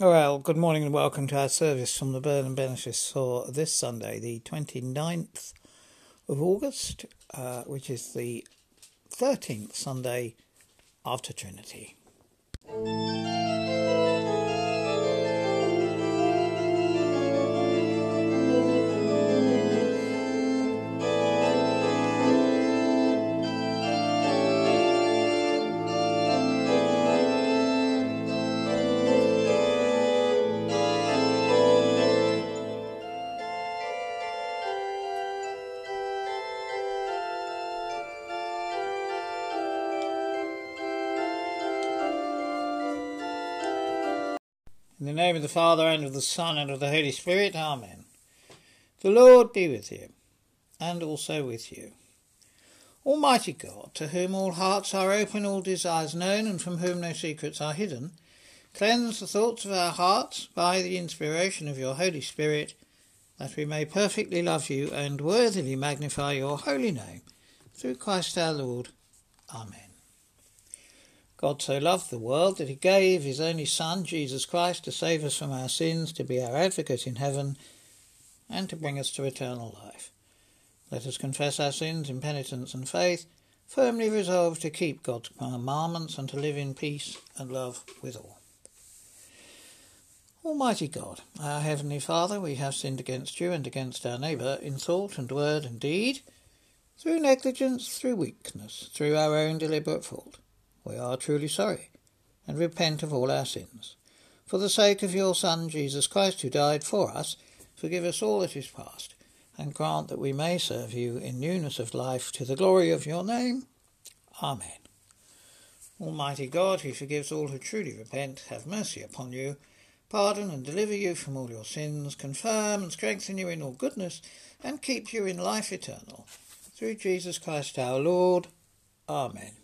Well, good morning and welcome to our service from the Burnham Benefice for this Sunday, the 29th of August, uh, which is the 13th Sunday after Trinity. In the name of the Father, and of the Son, and of the Holy Spirit, Amen. The Lord be with you, and also with you. Almighty God, to whom all hearts are open, all desires known, and from whom no secrets are hidden, cleanse the thoughts of our hearts by the inspiration of your Holy Spirit, that we may perfectly love you and worthily magnify your holy name, through Christ our Lord. Amen. God so loved the world that he gave his only Son, Jesus Christ, to save us from our sins, to be our advocate in heaven, and to bring us to eternal life. Let us confess our sins in penitence and faith, firmly resolved to keep God's commandments and to live in peace and love with all. Almighty God, our Heavenly Father, we have sinned against you and against our neighbour in thought and word and deed, through negligence, through weakness, through our own deliberate fault we are truly sorry and repent of all our sins. For the sake of your Son, Jesus Christ, who died for us, forgive us all that is past, and grant that we may serve you in newness of life to the glory of your name. Amen. Almighty God, who forgives all who truly repent, have mercy upon you, pardon and deliver you from all your sins, confirm and strengthen you in all goodness, and keep you in life eternal. Through Jesus Christ our Lord. Amen.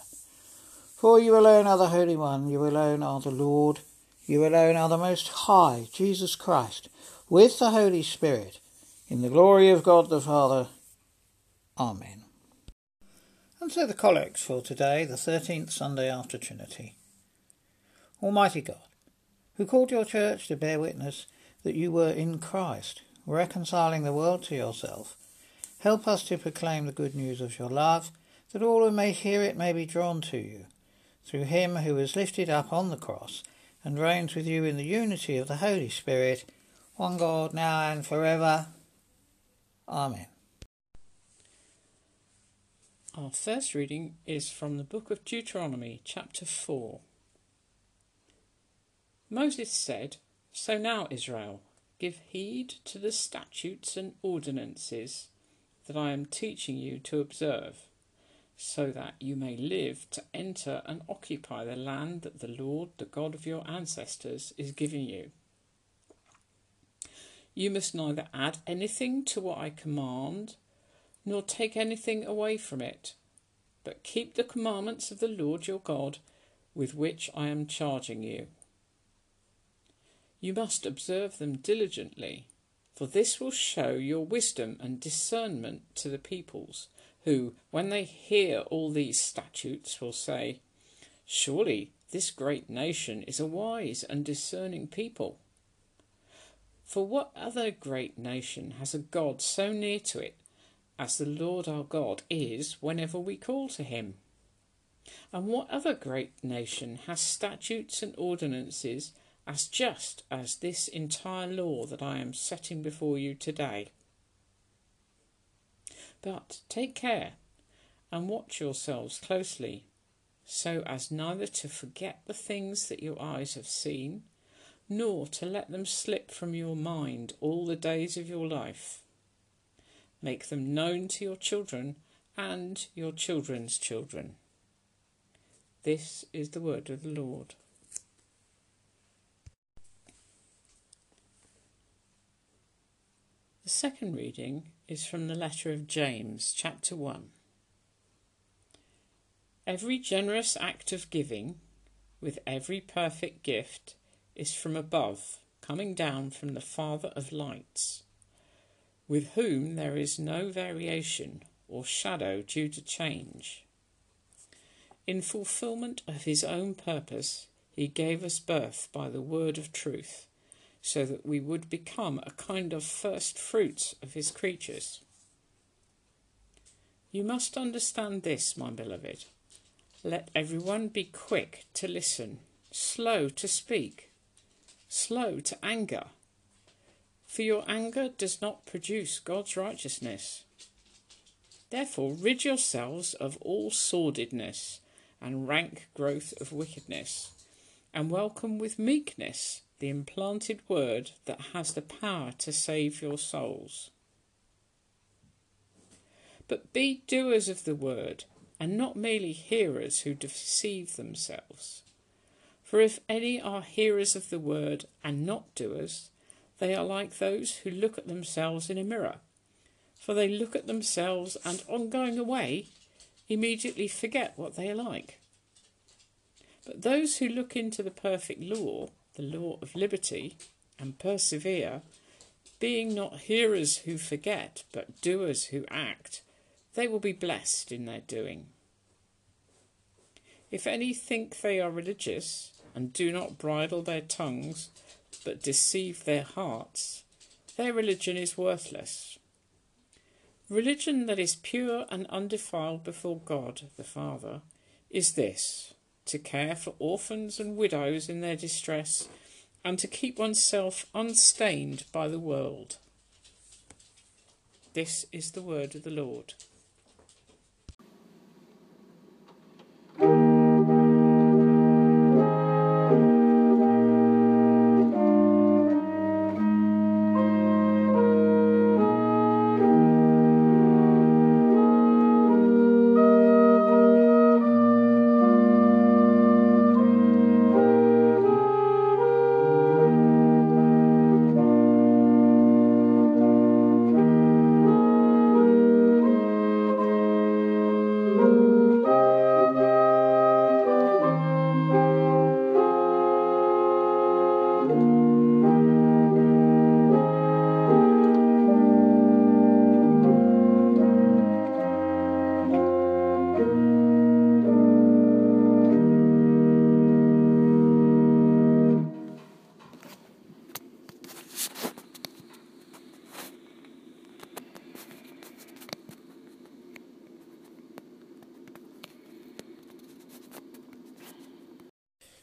For you alone are the Holy One, you alone are the Lord, you alone are the Most High, Jesus Christ, with the Holy Spirit, in the glory of God the Father. Amen. And so the collects for today, the 13th Sunday after Trinity. Almighty God, who called your church to bear witness that you were in Christ, reconciling the world to yourself, help us to proclaim the good news of your love, that all who may hear it may be drawn to you through him who was lifted up on the cross and reigns with you in the unity of the Holy Spirit, one God, now and forever. Amen. Our first reading is from the book of Deuteronomy, chapter 4. Moses said, So now, Israel, give heed to the statutes and ordinances that I am teaching you to observe so that you may live to enter and occupy the land that the Lord, the God of your ancestors, is giving you. You must neither add anything to what I command, nor take anything away from it, but keep the commandments of the Lord your God with which I am charging you. You must observe them diligently, for this will show your wisdom and discernment to the peoples who, when they hear all these statutes, will say, Surely this great nation is a wise and discerning people. For what other great nation has a God so near to it as the Lord our God is whenever we call to him? And what other great nation has statutes and ordinances as just as this entire law that I am setting before you today? But take care and watch yourselves closely, so as neither to forget the things that your eyes have seen, nor to let them slip from your mind all the days of your life. Make them known to your children and your children's children. This is the word of the Lord. The second reading is from the letter of James, chapter 1. Every generous act of giving, with every perfect gift, is from above, coming down from the Father of lights, with whom there is no variation or shadow due to change. In fulfillment of his own purpose, he gave us birth by the word of truth, so that we would become a kind of first fruits of his creatures. You must understand this, my beloved. Let everyone be quick to listen, slow to speak, slow to anger. For your anger does not produce God's righteousness. Therefore, rid yourselves of all sordidness and rank growth of wickedness, and welcome with meekness the implanted word that has the power to save your souls. But be doers of the word, and not merely hearers who deceive themselves. For if any are hearers of the word and not doers, they are like those who look at themselves in a mirror for they look at themselves and, on going away, immediately forget what they are like. But those who look into the perfect law, the law of liberty, and persevere, being not hearers who forget, but doers who act, they will be blessed in their doing. If any think they are religious, and do not bridle their tongues, but deceive their hearts, their religion is worthless. Religion that is pure and undefiled before God the Father is this to care for orphans and widows in their distress, and to keep oneself unstained by the world. This is the word of the Lord.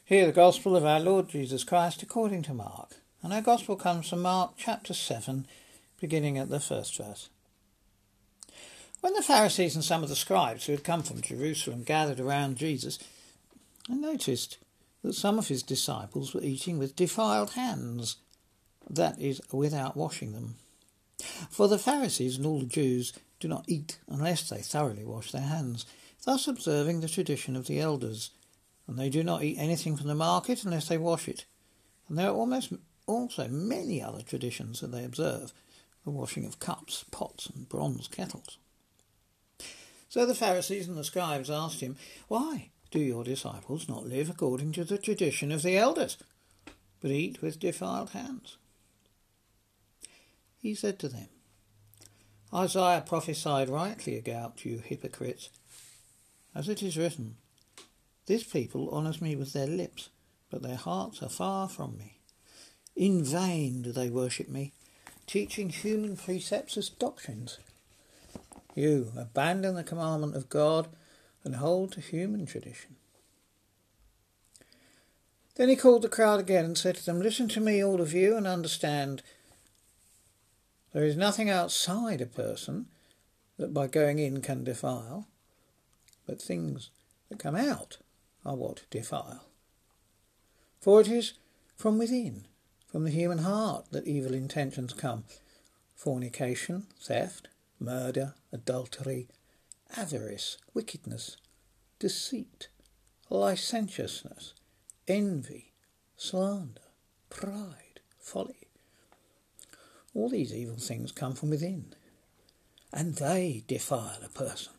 Hear the Gospel of our Lord Jesus Christ according to Mark. And our Gospel comes from Mark chapter 7, beginning at the first verse. When the Pharisees and some of the scribes who had come from Jerusalem gathered around Jesus, they noticed that some of his disciples were eating with defiled hands, that is, without washing them. For the Pharisees and all the Jews do not eat unless they thoroughly wash their hands, thus observing the tradition of the elders and they do not eat anything from the market unless they wash it. And there are almost also many other traditions that they observe, the washing of cups, pots, and bronze kettles. So the Pharisees and the scribes asked him, Why do your disciples not live according to the tradition of the elders, but eat with defiled hands? He said to them, Isaiah prophesied rightly about you hypocrites, as it is written, this people honours me with their lips, but their hearts are far from me. In vain do they worship me, teaching human precepts as doctrines. You abandon the commandment of God and hold to human tradition. Then he called the crowd again and said to them, Listen to me, all of you, and understand. There is nothing outside a person that by going in can defile, but things that come out are what defile. For it is from within, from the human heart, that evil intentions come fornication, theft, murder, adultery, avarice, wickedness, deceit, licentiousness, envy, slander, pride, folly. All these evil things come from within, and they defile a person.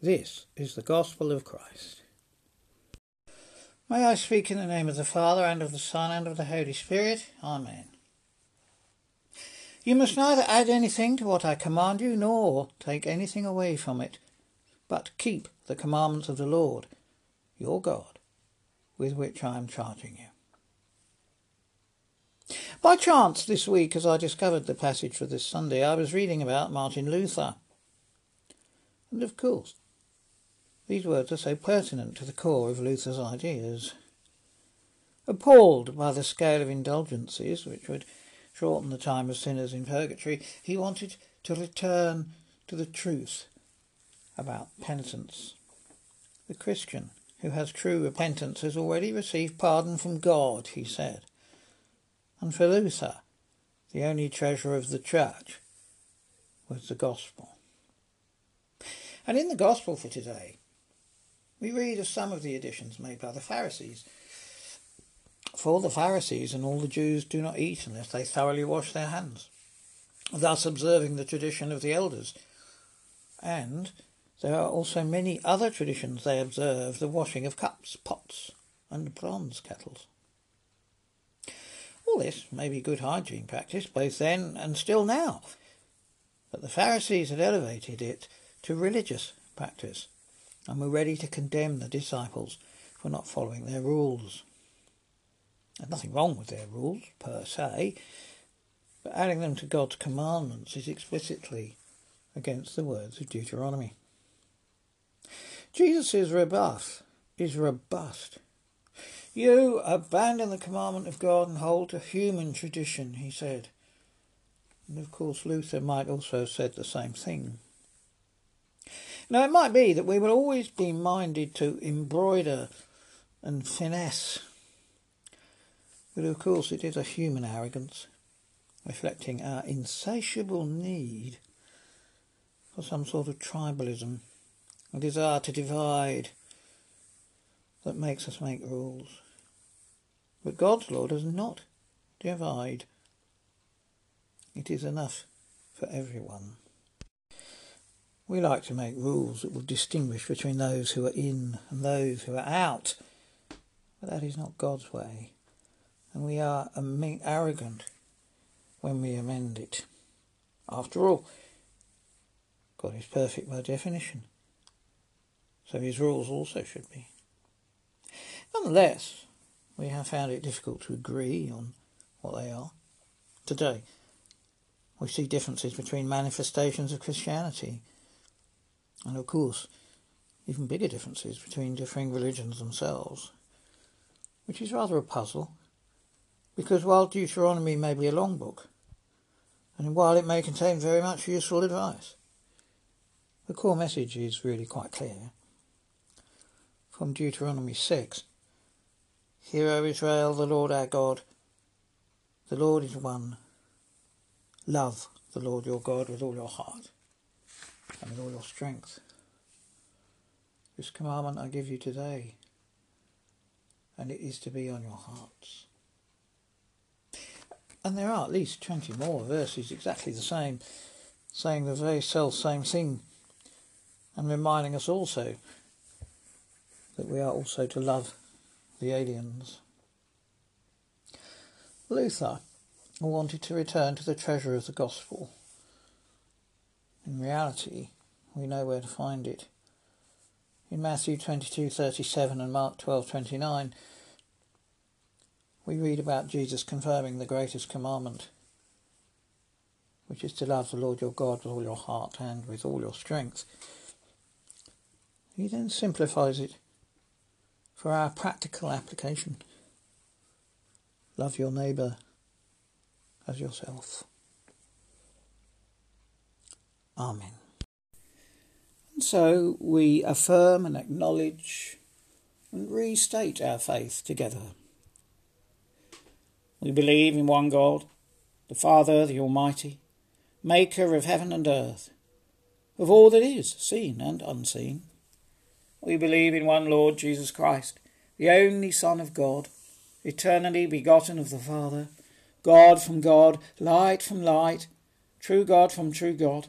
This is the gospel of Christ. May I speak in the name of the Father, and of the Son, and of the Holy Spirit. Amen. You must neither add anything to what I command you, nor take anything away from it, but keep the commandments of the Lord, your God, with which I am charging you. By chance, this week, as I discovered the passage for this Sunday, I was reading about Martin Luther. And of course, these words are so pertinent to the core of Luther's ideas. Appalled by the scale of indulgences which would shorten the time of sinners in purgatory, he wanted to return to the truth about penitence. The Christian who has true repentance has already received pardon from God, he said. And for Luther, the only treasure of the church was the gospel. And in the gospel for today, we read of some of the additions made by the Pharisees. For the Pharisees and all the Jews do not eat unless they thoroughly wash their hands, thus observing the tradition of the elders. And there are also many other traditions they observe the washing of cups, pots, and bronze kettles. All this may be good hygiene practice both then and still now, but the Pharisees had elevated it to religious practice and we were ready to condemn the disciples for not following their rules. There's nothing wrong with their rules per se, but adding them to God's commandments is explicitly against the words of Deuteronomy. Jesus' rebuff is robust. You abandon the commandment of God and hold to human tradition, he said. And of course, Luther might also have said the same thing. Now, it might be that we will always be minded to embroider and finesse, but of course, it is a human arrogance, reflecting our insatiable need for some sort of tribalism, a desire to divide that makes us make rules. But God's law does not divide. It is enough for everyone. We like to make rules that will distinguish between those who are in and those who are out. But that is not God's way. And we are arrogant when we amend it. After all, God is perfect by definition. So his rules also should be. Nonetheless, we have found it difficult to agree on what they are. Today, we see differences between manifestations of Christianity and of course, even bigger differences between differing religions themselves, which is rather a puzzle, because while Deuteronomy may be a long book, and while it may contain very much useful advice, the core message is really quite clear. From Deuteronomy 6 Hear, O Israel, the Lord our God, the Lord is one. Love the Lord your God with all your heart and with all your strength. This commandment I give you today, and it is to be on your hearts. And there are at least 20 more verses exactly the same, saying the very self same thing, and reminding us also that we are also to love the aliens. Luther wanted to return to the treasure of the gospel in reality, we know where to find it. In Matthew 22:37 and Mark 12:29, we read about Jesus confirming the greatest commandment, which is to love the Lord your God with all your heart and with all your strength. He then simplifies it for our practical application. Love your neighbour as yourself. Amen. And so we affirm and acknowledge and restate our faith together. We believe in one God, the Father, the Almighty, maker of heaven and earth, of all that is, seen and unseen. We believe in one Lord Jesus Christ, the only Son of God, eternally begotten of the Father God from God, light from light, true God from true God,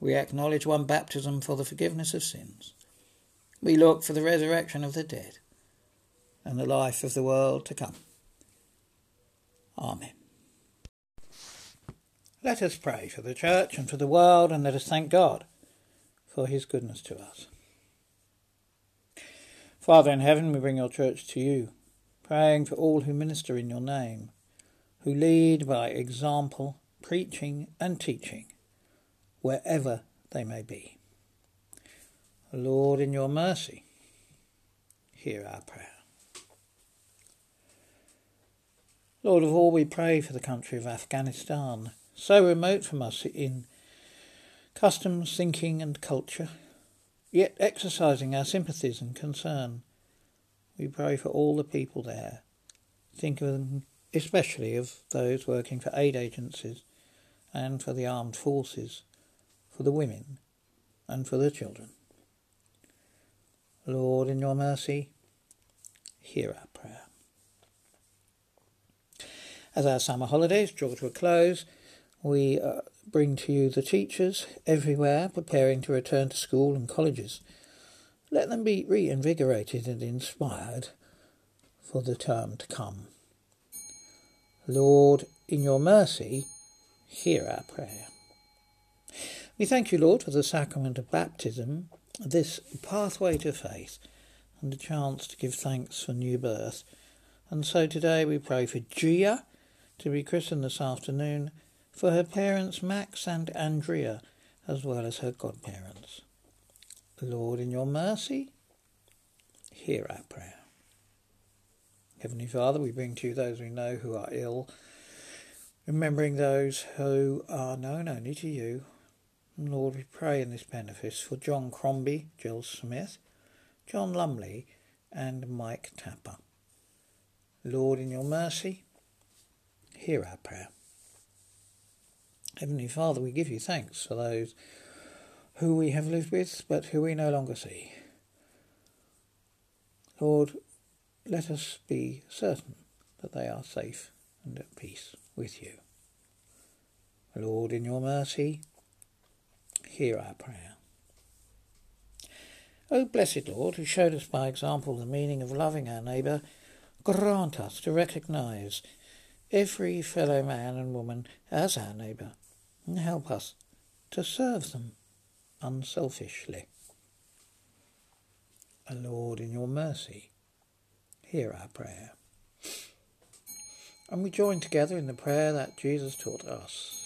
We acknowledge one baptism for the forgiveness of sins. We look for the resurrection of the dead and the life of the world to come. Amen. Let us pray for the Church and for the world, and let us thank God for his goodness to us. Father in heaven, we bring your church to you, praying for all who minister in your name, who lead by example, preaching and teaching, wherever they may be. Lord, in your mercy, hear our prayer. Lord of all, we pray for the country of Afghanistan, so remote from us in customs, thinking, and culture, yet exercising our sympathies and concern. We pray for all the people there. thinking especially of those working for aid agencies and for the armed forces, for the women and for the children. Lord, in your mercy, hear our prayer. As our summer holidays draw to a close, we uh, bring to you the teachers everywhere preparing to return to school and colleges. Let them be reinvigorated and inspired for the term to come. Lord, in your mercy, hear our prayer. We thank you, Lord, for the sacrament of baptism, this pathway to faith, and the chance to give thanks for new birth. And so today we pray for Gia to be christened this afternoon for her parents Max and Andrea, as well as her godparents. Lord, in your mercy, hear our prayer. Heavenly Father, we bring to you those we know who are ill, remembering those who are known only to you. Lord, we pray in this benefice for John Crombie, Jill Smith, John Lumley, and Mike Tapper. Lord, in your mercy, hear our prayer. Heavenly Father, we give you thanks for those who we have lived with but who we no longer see. Lord, let us be certain that they are safe and at peace with you. Lord, in your mercy, hear our prayer. O blessed Lord, who showed us by example the meaning of loving our neighbour, grant us to recognize every fellow man and woman as our neighbour and help us to serve them unselfishly. O Lord, in your mercy, hear our prayer. And we join together in the prayer that Jesus taught us.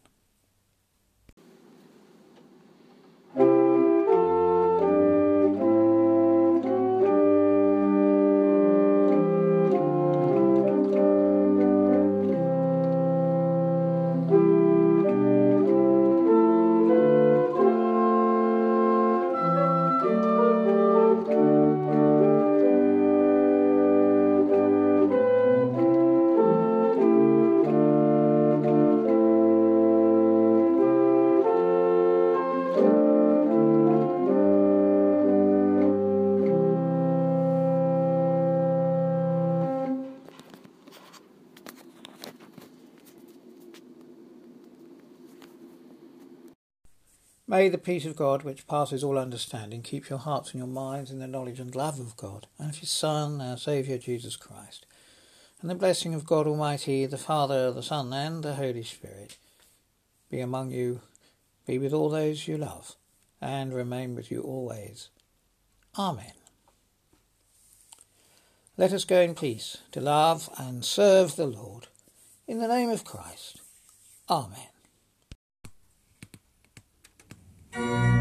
May the peace of God, which passes all understanding, keep your hearts and your minds in the knowledge and love of God and of His Son, our Saviour Jesus Christ. And the blessing of God Almighty, the Father, the Son, and the Holy Spirit be among you, be with all those you love, and remain with you always. Amen. Let us go in peace to love and serve the Lord. In the name of Christ. Amen. Música